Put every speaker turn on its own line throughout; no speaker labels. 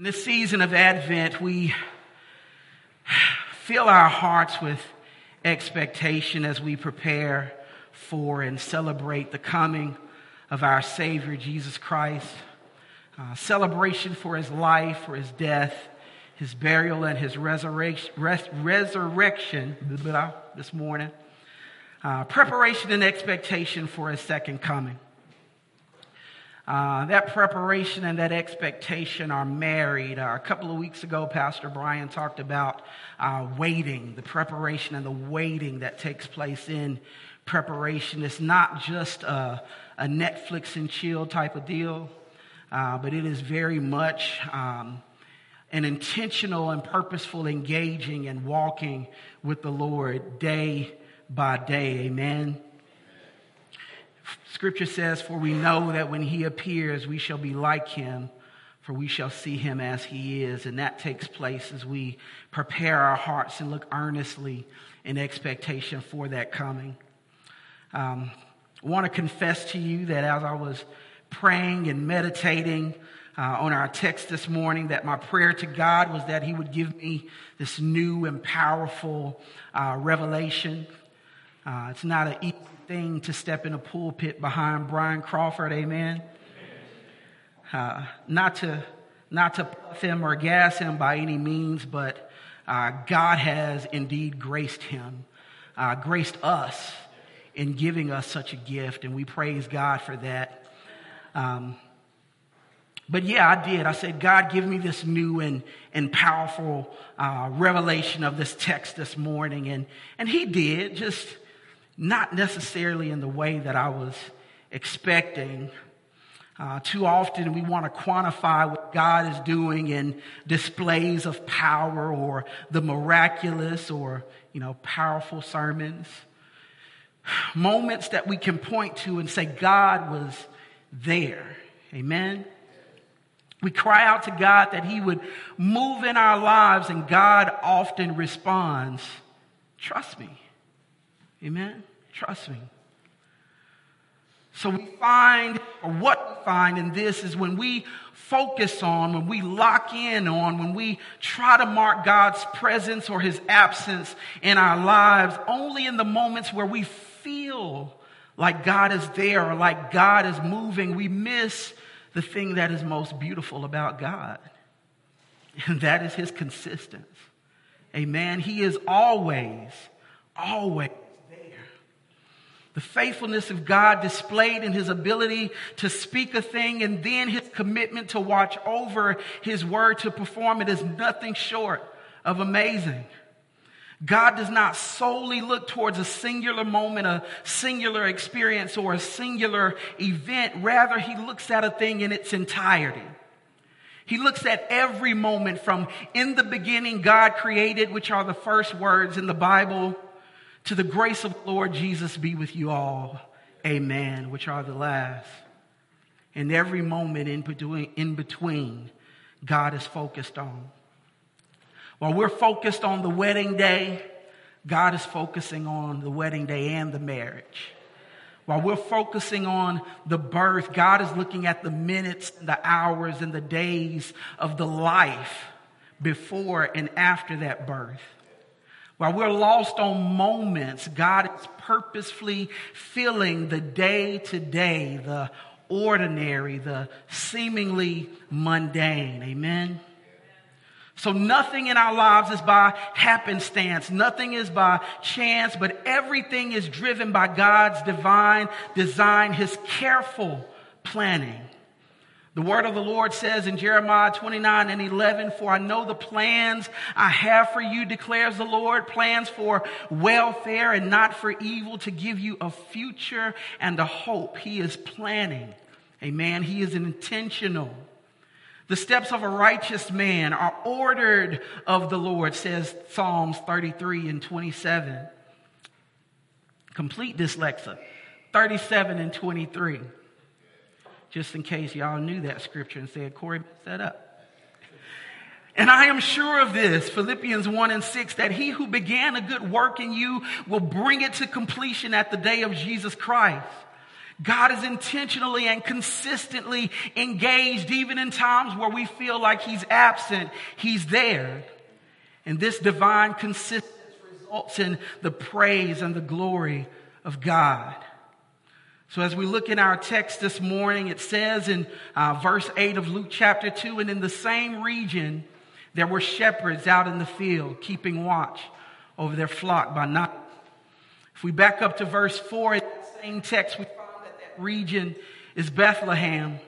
In this season of Advent, we fill our hearts with expectation as we prepare for and celebrate the coming of our Savior, Jesus Christ. Uh, celebration for his life, for his death, his burial, and his resurrection, res- resurrection this morning. Uh, preparation and expectation for his second coming. Uh, that preparation and that expectation are married. Uh, a couple of weeks ago, Pastor Brian talked about uh, waiting, the preparation and the waiting that takes place in preparation. It's not just a, a Netflix and chill type of deal, uh, but it is very much um, an intentional and purposeful engaging and walking with the Lord day by day. Amen. Scripture says, For we know that when he appears, we shall be like him, for we shall see him as he is. And that takes place as we prepare our hearts and look earnestly in expectation for that coming. Um, I want to confess to you that as I was praying and meditating uh, on our text this morning, that my prayer to God was that He would give me this new and powerful uh, revelation. Uh, it's not an easy thing to step in a pulpit behind Brian Crawford, amen. Uh, not to not to puff him or gas him by any means, but uh, God has indeed graced him, uh, graced us in giving us such a gift, and we praise God for that. Um, but yeah, I did. I said, God, give me this new and, and powerful uh, revelation of this text this morning. And, and He did, just not necessarily in the way that I was expecting. Uh, too often we want to quantify what God is doing in displays of power or the miraculous or, you know, powerful sermons. Moments that we can point to and say, God was there. Amen. We cry out to God that He would move in our lives, and God often responds, Trust me. Amen. Trust me. So we find, or what we find in this is when we focus on, when we lock in on, when we try to mark God's presence or his absence in our lives, only in the moments where we feel like God is there or like God is moving, we miss the thing that is most beautiful about God. And that is his consistency. Amen. He is always, always the faithfulness of God displayed in his ability to speak a thing and then his commitment to watch over his word to perform it is nothing short of amazing. God does not solely look towards a singular moment, a singular experience, or a singular event. Rather, he looks at a thing in its entirety. He looks at every moment from in the beginning, God created, which are the first words in the Bible, to the grace of the Lord Jesus be with you all. Amen, which are the last. And every moment in between, in between, God is focused on. While we're focused on the wedding day, God is focusing on the wedding day and the marriage. While we're focusing on the birth, God is looking at the minutes, the hours, and the days of the life before and after that birth. While we're lost on moments, God is purposefully filling the day to day, the ordinary, the seemingly mundane. Amen. So nothing in our lives is by happenstance. Nothing is by chance, but everything is driven by God's divine design, His careful planning. The word of the Lord says in Jeremiah 29 and 11, For I know the plans I have for you, declares the Lord, plans for welfare and not for evil, to give you a future and a hope. He is planning. Amen. He is intentional. The steps of a righteous man are ordered of the Lord, says Psalms 33 and 27. Complete dyslexia. 37 and 23 just in case y'all knew that scripture and said, Corey messed that up. And I am sure of this, Philippians 1 and 6, that he who began a good work in you will bring it to completion at the day of Jesus Christ. God is intentionally and consistently engaged even in times where we feel like he's absent. He's there. And this divine consistency results in the praise and the glory of God. So as we look in our text this morning, it says in uh, verse 8 of Luke chapter 2, and in the same region, there were shepherds out in the field, keeping watch over their flock by night. If we back up to verse 4, in that same text, we find that that region is Bethlehem.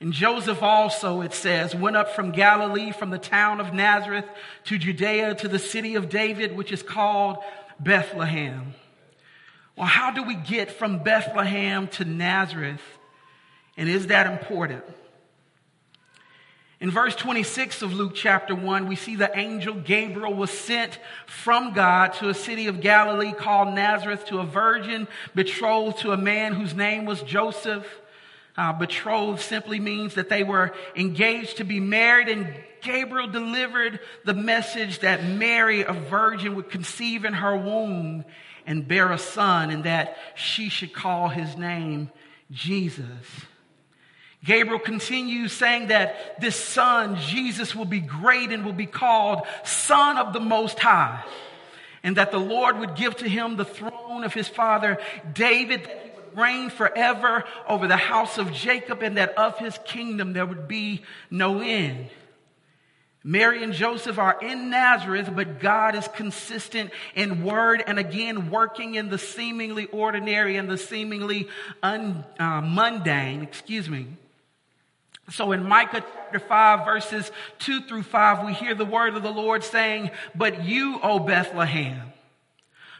And Joseph also, it says, went up from Galilee, from the town of Nazareth to Judea to the city of David, which is called Bethlehem. Well, how do we get from Bethlehem to Nazareth? And is that important? In verse 26 of Luke chapter 1, we see the angel Gabriel was sent from God to a city of Galilee called Nazareth to a virgin betrothed to a man whose name was Joseph. Uh, betrothed simply means that they were engaged to be married, and Gabriel delivered the message that Mary, a virgin, would conceive in her womb and bear a son, and that she should call his name Jesus. Gabriel continues saying that this son, Jesus, will be great and will be called Son of the Most High. And that the Lord would give to him the throne of his father David, that he would reign forever over the house of Jacob, and that of his kingdom there would be no end. Mary and Joseph are in Nazareth, but God is consistent in word and again working in the seemingly ordinary and the seemingly un, uh, mundane, excuse me. So in Micah chapter 5, verses 2 through 5, we hear the word of the Lord saying, But you, O Bethlehem,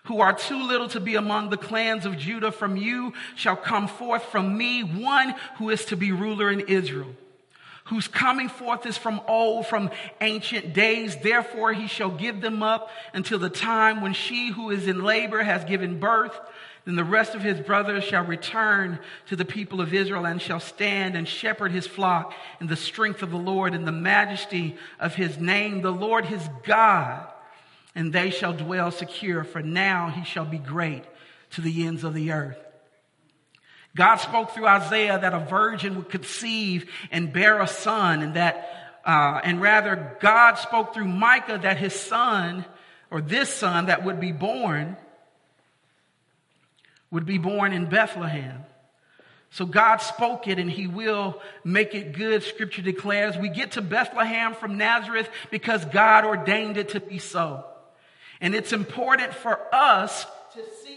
who are too little to be among the clans of Judah, from you shall come forth from me one who is to be ruler in Israel, whose coming forth is from old, from ancient days. Therefore he shall give them up until the time when she who is in labor has given birth then the rest of his brothers shall return to the people of Israel and shall stand and shepherd his flock in the strength of the Lord in the majesty of his name, the Lord his God. And they shall dwell secure, for now he shall be great to the ends of the earth. God spoke through Isaiah that a virgin would conceive and bear a son, and that, uh, and rather, God spoke through Micah that his son, or this son that would be born, would be born in Bethlehem. So God spoke it and he will make it good, scripture declares. We get to Bethlehem from Nazareth because God ordained it to be so. And it's important for us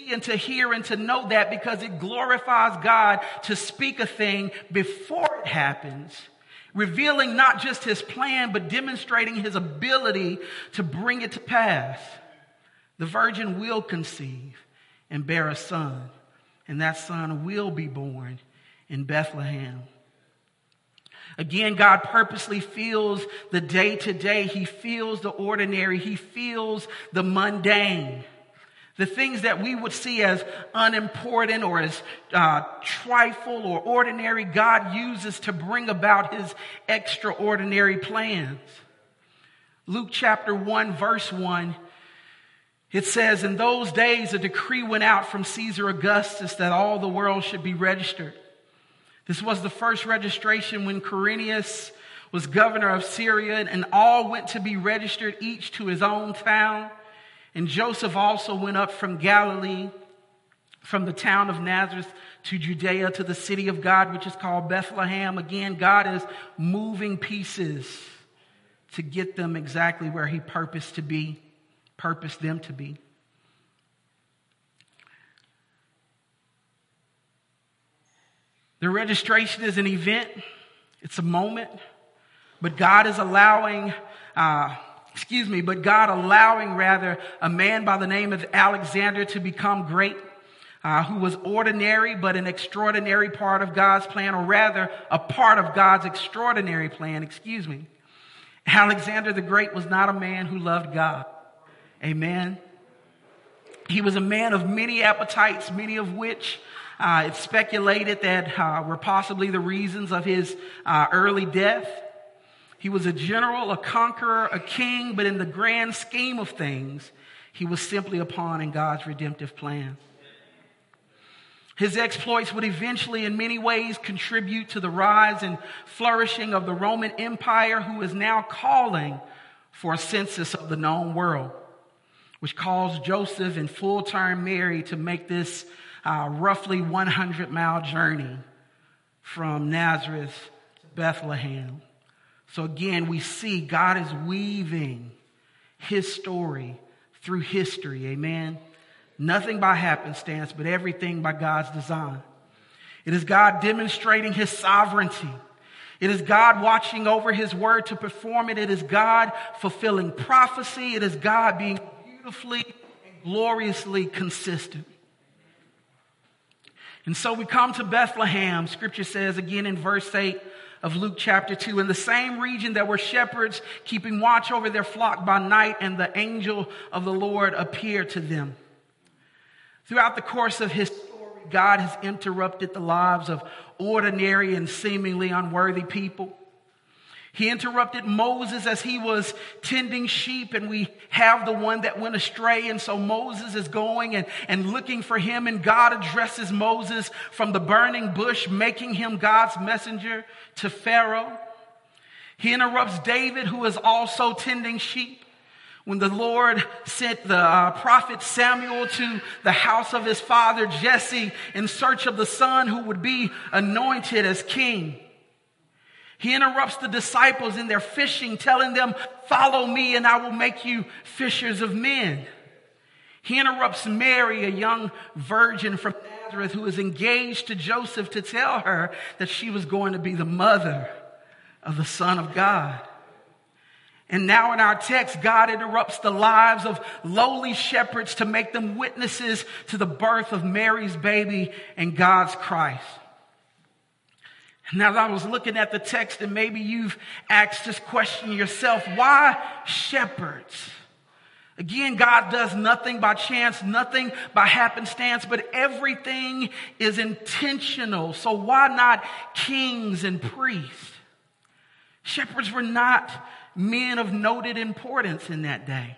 see and to hear and to know that because it glorifies God to speak a thing before it happens, revealing not just his plan, but demonstrating his ability to bring it to pass. The virgin will conceive and bear a son, and that son will be born in Bethlehem. Again, God purposely feels the day to day. He feels the ordinary. He feels the mundane. The things that we would see as unimportant or as uh, trifle or ordinary, God uses to bring about his extraordinary plans. Luke chapter 1, verse 1 it says, In those days, a decree went out from Caesar Augustus that all the world should be registered. This was the first registration when Quirinius was governor of Syria, and all went to be registered, each to his own town. And Joseph also went up from Galilee, from the town of Nazareth to Judea, to the city of God, which is called Bethlehem. Again, God is moving pieces to get them exactly where he purposed to be purposed them to be. The registration is an event, it's a moment, but God is allowing, uh, excuse me, but God allowing rather a man by the name of Alexander to become great. Uh, who was ordinary but an extraordinary part of God's plan, or rather, a part of God's extraordinary plan, excuse me. Alexander the Great was not a man who loved God. Amen. He was a man of many appetites, many of which uh, it's speculated that uh, were possibly the reasons of his uh, early death. He was a general, a conqueror, a king, but in the grand scheme of things, he was simply a pawn in God's redemptive plan. His exploits would eventually, in many ways, contribute to the rise and flourishing of the Roman Empire, who is now calling for a census of the known world, which caused Joseph and full term Mary to make this uh, roughly 100 mile journey from Nazareth to Bethlehem. So again, we see God is weaving his story through history. Amen. Nothing by happenstance, but everything by God's design. It is God demonstrating his sovereignty. It is God watching over his word to perform it. It is God fulfilling prophecy. It is God being beautifully and gloriously consistent. And so we come to Bethlehem. Scripture says again in verse 8 of Luke chapter 2 in the same region there were shepherds keeping watch over their flock by night, and the angel of the Lord appeared to them. Throughout the course of his story, God has interrupted the lives of ordinary and seemingly unworthy people. He interrupted Moses as he was tending sheep, and we have the one that went astray. And so Moses is going and, and looking for him, and God addresses Moses from the burning bush, making him God's messenger to Pharaoh. He interrupts David, who is also tending sheep. When the Lord sent the uh, prophet Samuel to the house of his father Jesse in search of the son who would be anointed as king. He interrupts the disciples in their fishing, telling them, Follow me and I will make you fishers of men. He interrupts Mary, a young virgin from Nazareth who is engaged to Joseph to tell her that she was going to be the mother of the Son of God. And now in our text, God interrupts the lives of lowly shepherds to make them witnesses to the birth of Mary's baby and God's Christ. Now, I was looking at the text, and maybe you've asked this question yourself why shepherds? Again, God does nothing by chance, nothing by happenstance, but everything is intentional. So, why not kings and priests? Shepherds were not men of noted importance in that day.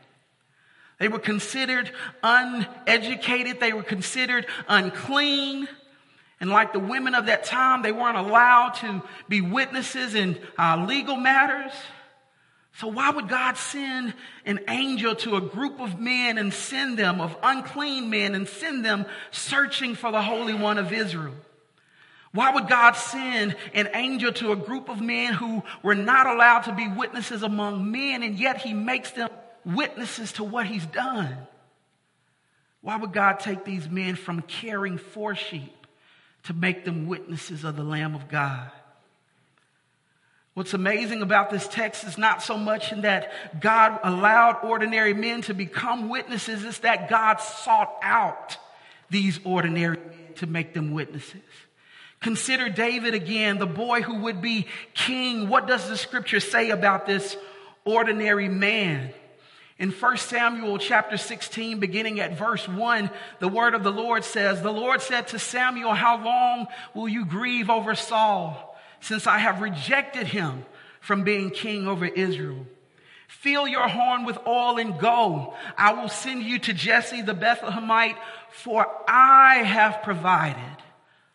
They were considered uneducated, they were considered unclean. And like the women of that time, they weren't allowed to be witnesses in uh, legal matters. So, why would God send an angel to a group of men and send them, of unclean men, and send them searching for the Holy One of Israel? Why would God send an angel to a group of men who were not allowed to be witnesses among men, and yet He makes them witnesses to what He's done? Why would God take these men from caring for sheep to make them witnesses of the Lamb of God. What's amazing about this text is not so much in that God allowed ordinary men to become witnesses, it's that God sought out these ordinary men to make them witnesses. Consider David again, the boy who would be king. What does the scripture say about this ordinary man? In 1 Samuel chapter 16, beginning at verse 1, the word of the Lord says, The Lord said to Samuel, How long will you grieve over Saul, since I have rejected him from being king over Israel? Fill your horn with oil and go. I will send you to Jesse the Bethlehemite, for I have provided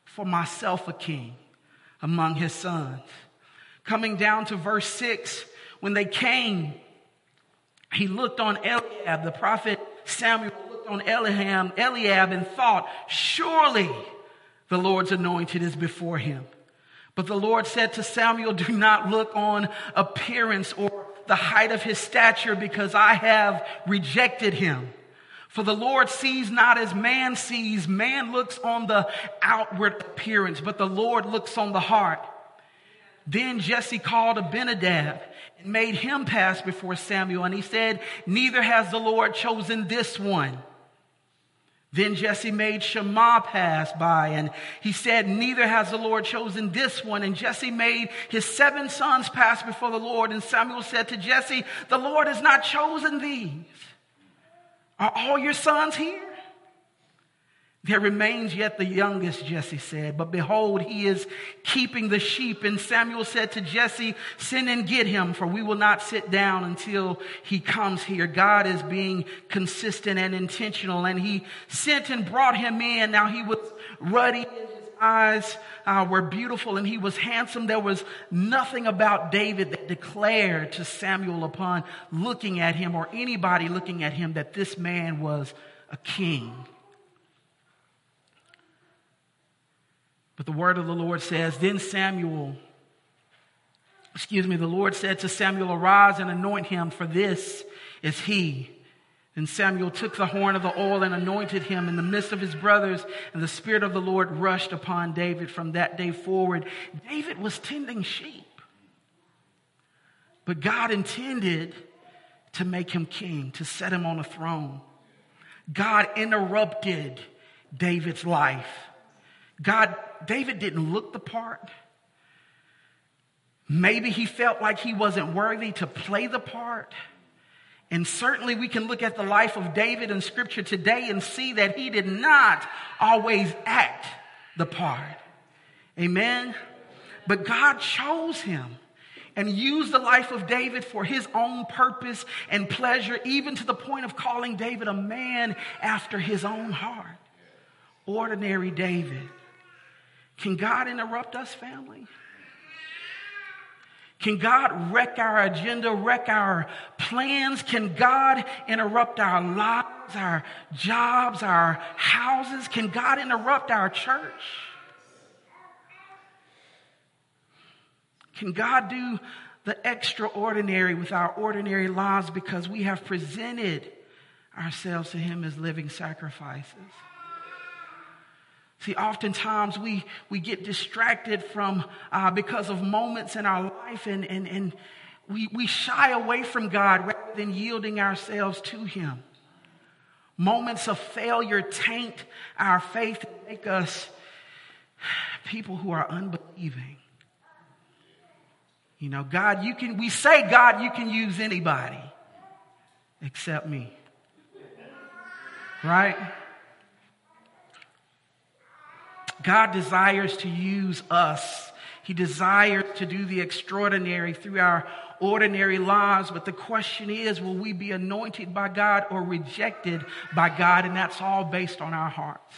for myself a king among his sons. Coming down to verse 6, when they came, he looked on Eliab, the prophet Samuel looked on Eliab, Eliab and thought, surely the Lord's anointed is before him. But the Lord said to Samuel, do not look on appearance or the height of his stature because I have rejected him. For the Lord sees not as man sees. Man looks on the outward appearance, but the Lord looks on the heart. Then Jesse called Abinadab and made him pass before Samuel. And he said, Neither has the Lord chosen this one. Then Jesse made Shammah pass by, and he said, Neither has the Lord chosen this one. And Jesse made his seven sons pass before the Lord. And Samuel said to Jesse, The Lord has not chosen these. Are all your sons here? There remains yet the youngest, Jesse said, but behold, he is keeping the sheep. And Samuel said to Jesse, Send and get him, for we will not sit down until he comes here. God is being consistent and intentional. And he sent and brought him in. Now he was ruddy, his eyes uh, were beautiful, and he was handsome. There was nothing about David that declared to Samuel upon looking at him or anybody looking at him that this man was a king. But the word of the Lord says, Then Samuel, excuse me, the Lord said to Samuel, Arise and anoint him, for this is he. And Samuel took the horn of the oil and anointed him in the midst of his brothers, and the Spirit of the Lord rushed upon David from that day forward. David was tending sheep, but God intended to make him king, to set him on a throne. God interrupted David's life. God, David didn't look the part. Maybe he felt like he wasn't worthy to play the part. And certainly we can look at the life of David in scripture today and see that he did not always act the part. Amen. But God chose him and used the life of David for his own purpose and pleasure, even to the point of calling David a man after his own heart. Ordinary David. Can God interrupt us, family? Can God wreck our agenda, wreck our plans? Can God interrupt our lives, our jobs, our houses? Can God interrupt our church? Can God do the extraordinary with our ordinary lives because we have presented ourselves to Him as living sacrifices? See, oftentimes we, we get distracted from, uh, because of moments in our life and, and, and we, we shy away from God rather than yielding ourselves to Him. Moments of failure taint our faith and make us people who are unbelieving. You know, God, you can, we say, God, you can use anybody except me. Right? God desires to use us. He desires to do the extraordinary through our ordinary lives. But the question is, will we be anointed by God or rejected by God? And that's all based on our hearts.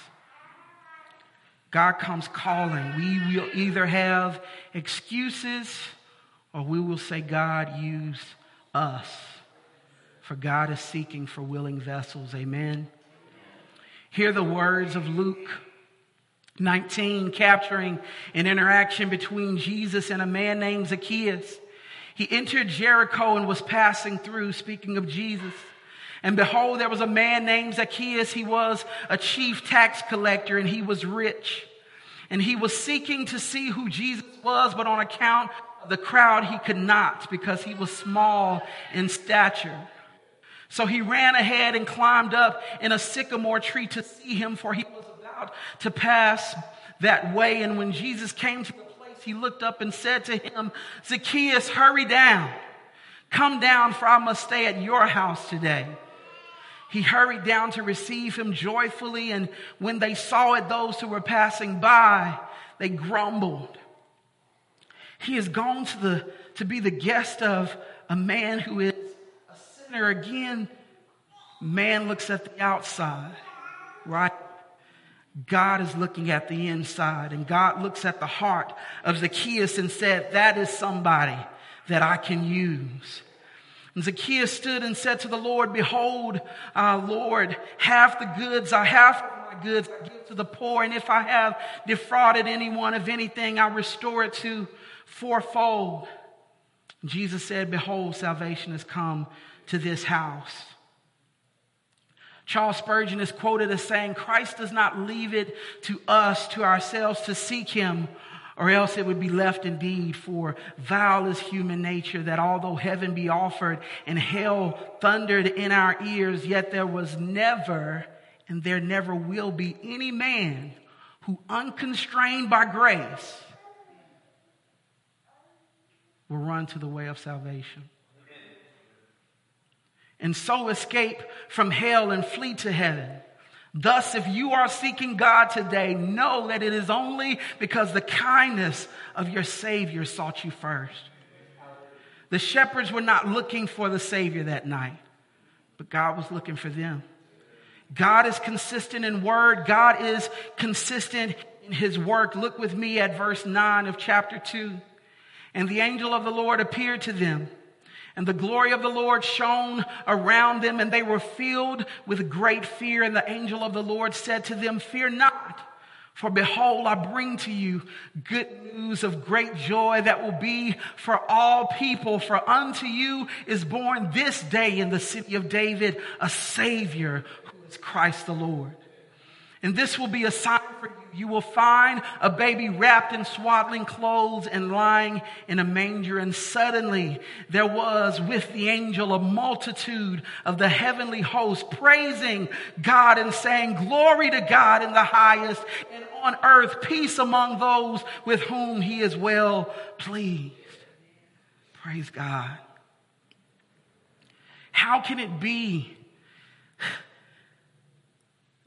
God comes calling. We will either have excuses or we will say, God, use us. For God is seeking for willing vessels. Amen. Hear the words of Luke 19, capturing an interaction between Jesus and a man named Zacchaeus. He entered Jericho and was passing through, speaking of Jesus. And behold, there was a man named Zacchaeus. He was a chief tax collector and he was rich. And he was seeking to see who Jesus was, but on account of the crowd, he could not because he was small in stature. So he ran ahead and climbed up in a sycamore tree to see him, for he was about to pass that way. And when Jesus came to the place, he looked up and said to him, Zacchaeus, hurry down. Come down, for I must stay at your house today. He hurried down to receive him joyfully, and when they saw it, those who were passing by, they grumbled. He has gone to, the, to be the guest of a man who is a sinner. Again, man looks at the outside, right? God is looking at the inside, and God looks at the heart of Zacchaeus and said, That is somebody that I can use. And Zacchaeus stood and said to the Lord, Behold, uh, Lord, half the goods I have my goods I give to the poor, and if I have defrauded anyone of anything, I restore it to fourfold. Jesus said, Behold, salvation has come to this house. Charles Spurgeon is quoted as saying, Christ does not leave it to us, to ourselves, to seek him, or else it would be left indeed. For vile is human nature, that although heaven be offered and hell thundered in our ears, yet there was never, and there never will be any man who, unconstrained by grace, will run to the way of salvation and so escape from hell and flee to heaven. Thus, if you are seeking God today, know that it is only because the kindness of your Savior sought you first. The shepherds were not looking for the Savior that night, but God was looking for them. God is consistent in word, God is consistent in his work. Look with me at verse 9 of chapter 2. And the angel of the Lord appeared to them. And the glory of the Lord shone around them, and they were filled with great fear. And the angel of the Lord said to them, Fear not, for behold, I bring to you good news of great joy that will be for all people. For unto you is born this day in the city of David a Savior who is Christ the Lord. And this will be a sign for you. You will find a baby wrapped in swaddling clothes and lying in a manger. And suddenly there was with the angel a multitude of the heavenly host praising God and saying, Glory to God in the highest, and on earth peace among those with whom he is well pleased. Praise God. How can it be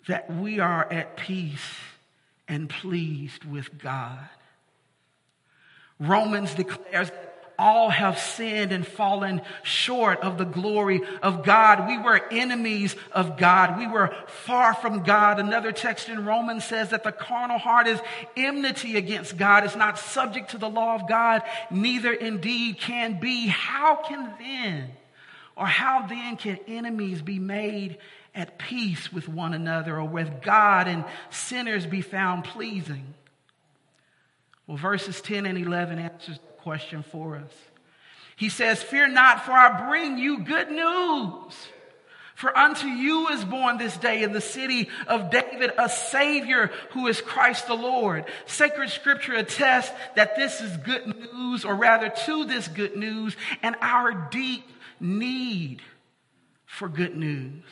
that we are at peace and pleased with God. Romans declares all have sinned and fallen short of the glory of God. We were enemies of God. We were far from God. Another text in Romans says that the carnal heart is enmity against God. It's not subject to the law of God, neither indeed can be. How can then, or how then can enemies be made at peace with one another or with God and sinners be found pleasing? Well, verses 10 and 11 answers the question for us. He says, Fear not, for I bring you good news. For unto you is born this day in the city of David a Savior who is Christ the Lord. Sacred scripture attests that this is good news, or rather to this good news, and our deep need for good news.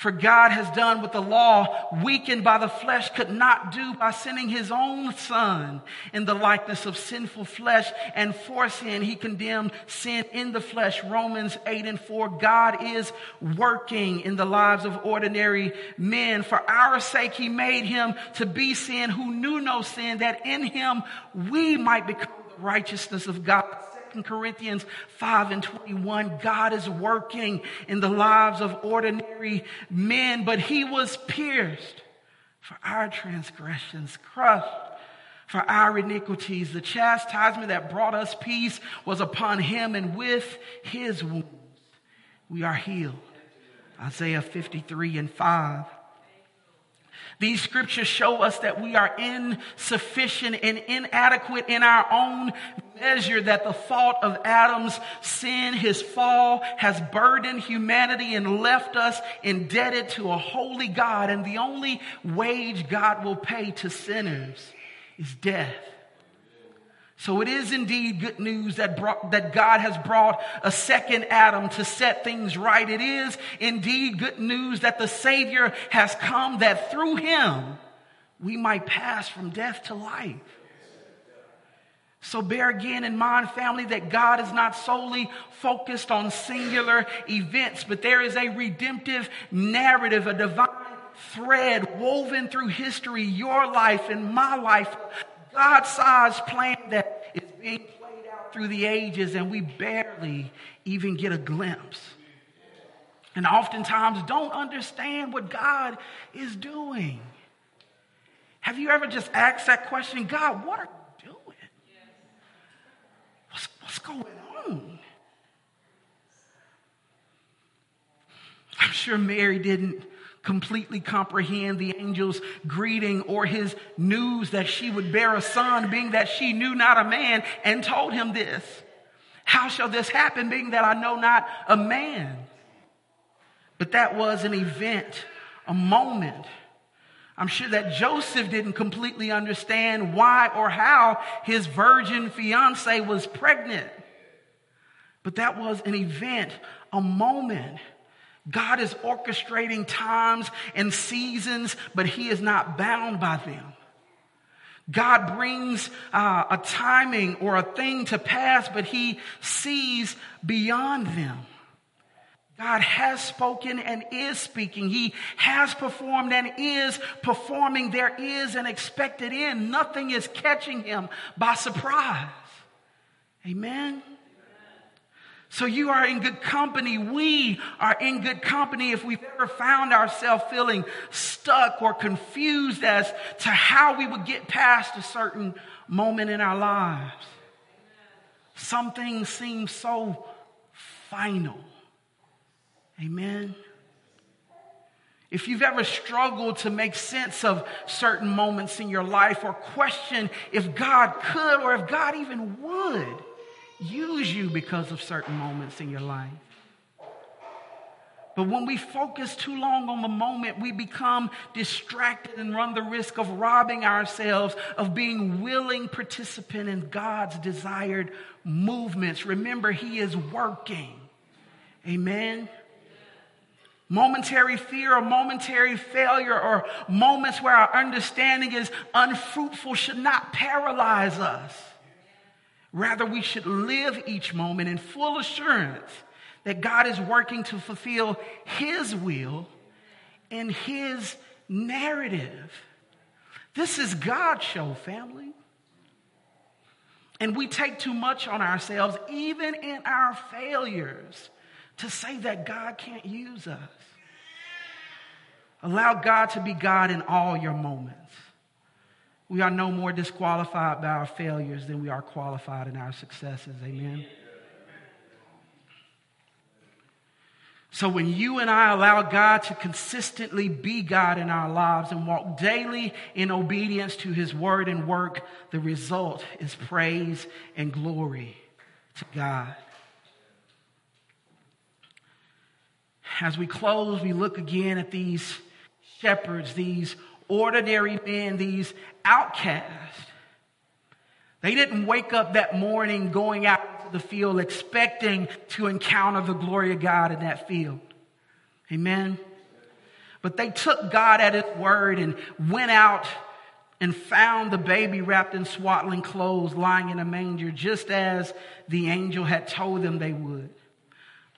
For God has done what the law, weakened by the flesh, could not do by sending his own son in the likeness of sinful flesh. And for sin, he condemned sin in the flesh. Romans 8 and 4. God is working in the lives of ordinary men. For our sake, he made him to be sin who knew no sin, that in him we might become the righteousness of God. 2 Corinthians 5 and 21, God is working in the lives of ordinary men, but he was pierced for our transgressions, crushed for our iniquities. The chastisement that brought us peace was upon him, and with his wounds we are healed. Isaiah 53 and 5. These scriptures show us that we are insufficient and inadequate in our own measure, that the fault of Adam's sin, his fall, has burdened humanity and left us indebted to a holy God. And the only wage God will pay to sinners is death. So it is indeed good news that, brought, that God has brought a second Adam to set things right. It is indeed good news that the Savior has come that through him we might pass from death to life. So bear again in mind, family, that God is not solely focused on singular events, but there is a redemptive narrative, a divine thread woven through history, your life and my life, God sized plan that is being played out through the ages, and we barely even get a glimpse. And oftentimes don't understand what God is doing. Have you ever just asked that question, God, what are? What's, going on? I'm sure Mary didn't completely comprehend the angel's greeting or his news that she would bear a son, being that she knew not a man, and told him this How shall this happen, being that I know not a man? But that was an event, a moment. I'm sure that Joseph didn't completely understand why or how his virgin fiance was pregnant. But that was an event, a moment God is orchestrating times and seasons, but He is not bound by them. God brings uh, a timing or a thing to pass, but He sees beyond them. God has spoken and is speaking. He has performed and is performing. There is an expected end. Nothing is catching him by surprise. Amen. So you are in good company. We are in good company if we've ever found ourselves feeling stuck or confused as to how we would get past a certain moment in our lives. Some things seem so final. Amen. If you've ever struggled to make sense of certain moments in your life or question if God could or if God even would use you because of certain moments in your life. But when we focus too long on the moment, we become distracted and run the risk of robbing ourselves of being willing participant in God's desired movements. Remember, He is working. Amen. Momentary fear or momentary failure or moments where our understanding is unfruitful should not paralyze us. Rather, we should live each moment in full assurance that God is working to fulfill His will and His narrative. This is God's show, family. And we take too much on ourselves, even in our failures, to say that God can't use us. Allow God to be God in all your moments. We are no more disqualified by our failures than we are qualified in our successes. Amen. So when you and I allow God to consistently be God in our lives and walk daily in obedience to his word and work, the result is praise and glory to God. As we close, we look again at these shepherds, these ordinary men, these outcasts. They didn't wake up that morning going out into the field expecting to encounter the glory of God in that field. Amen. But they took God at his word and went out and found the baby wrapped in swaddling clothes lying in a manger, just as the angel had told them they would.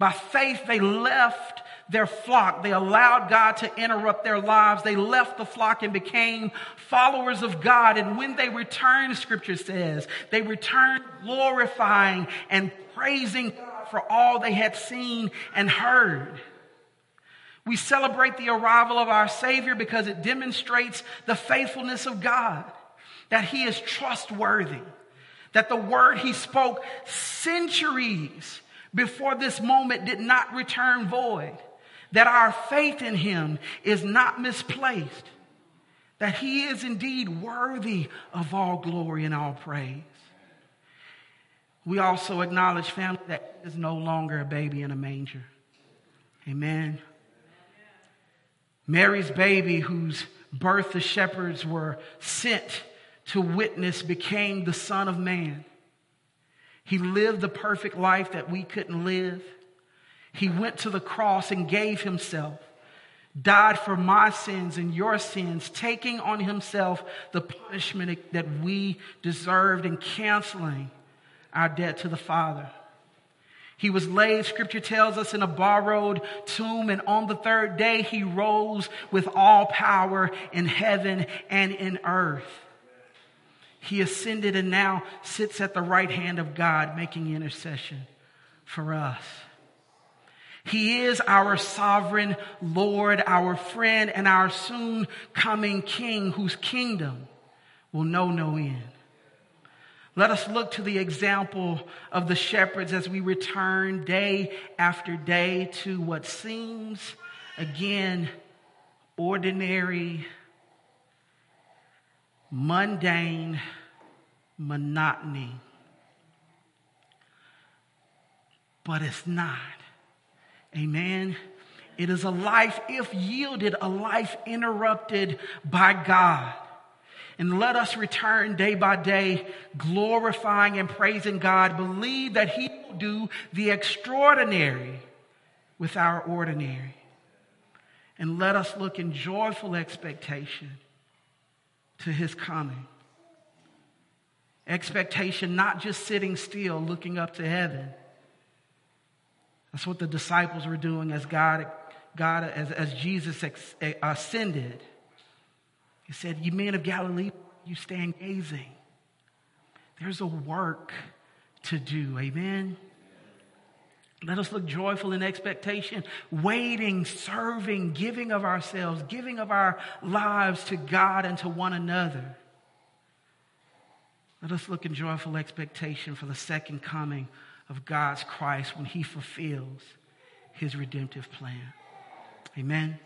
By faith, they left their flock. They allowed God to interrupt their lives. They left the flock and became followers of God. And when they returned, scripture says, they returned glorifying and praising God for all they had seen and heard. We celebrate the arrival of our Savior because it demonstrates the faithfulness of God, that He is trustworthy, that the word He spoke centuries before this moment did not return void that our faith in him is not misplaced, that he is indeed worthy of all glory and all praise. We also acknowledge, family, that he is no longer a baby in a manger. Amen. Mary's baby, whose birth the shepherds were sent to witness, became the Son of Man. He lived the perfect life that we couldn't live. He went to the cross and gave himself, died for my sins and your sins, taking on himself the punishment that we deserved and canceling our debt to the Father. He was laid, scripture tells us, in a borrowed tomb, and on the third day he rose with all power in heaven and in earth. He ascended and now sits at the right hand of God, making intercession for us. He is our sovereign Lord, our friend, and our soon coming King whose kingdom will know no end. Let us look to the example of the shepherds as we return day after day to what seems, again, ordinary, mundane monotony. But it's not. Amen. It is a life, if yielded, a life interrupted by God. And let us return day by day, glorifying and praising God. Believe that He will do the extraordinary with our ordinary. And let us look in joyful expectation to His coming. Expectation, not just sitting still, looking up to heaven That's what the disciples were doing as God, God as, as Jesus eh, ascended. He said, You men of Galilee, you stand gazing. There's a work to do. Amen. Let us look joyful in expectation, waiting, serving, giving of ourselves, giving of our lives to God and to one another. Let us look in joyful expectation for the second coming of God's Christ when he fulfills his redemptive plan. Amen.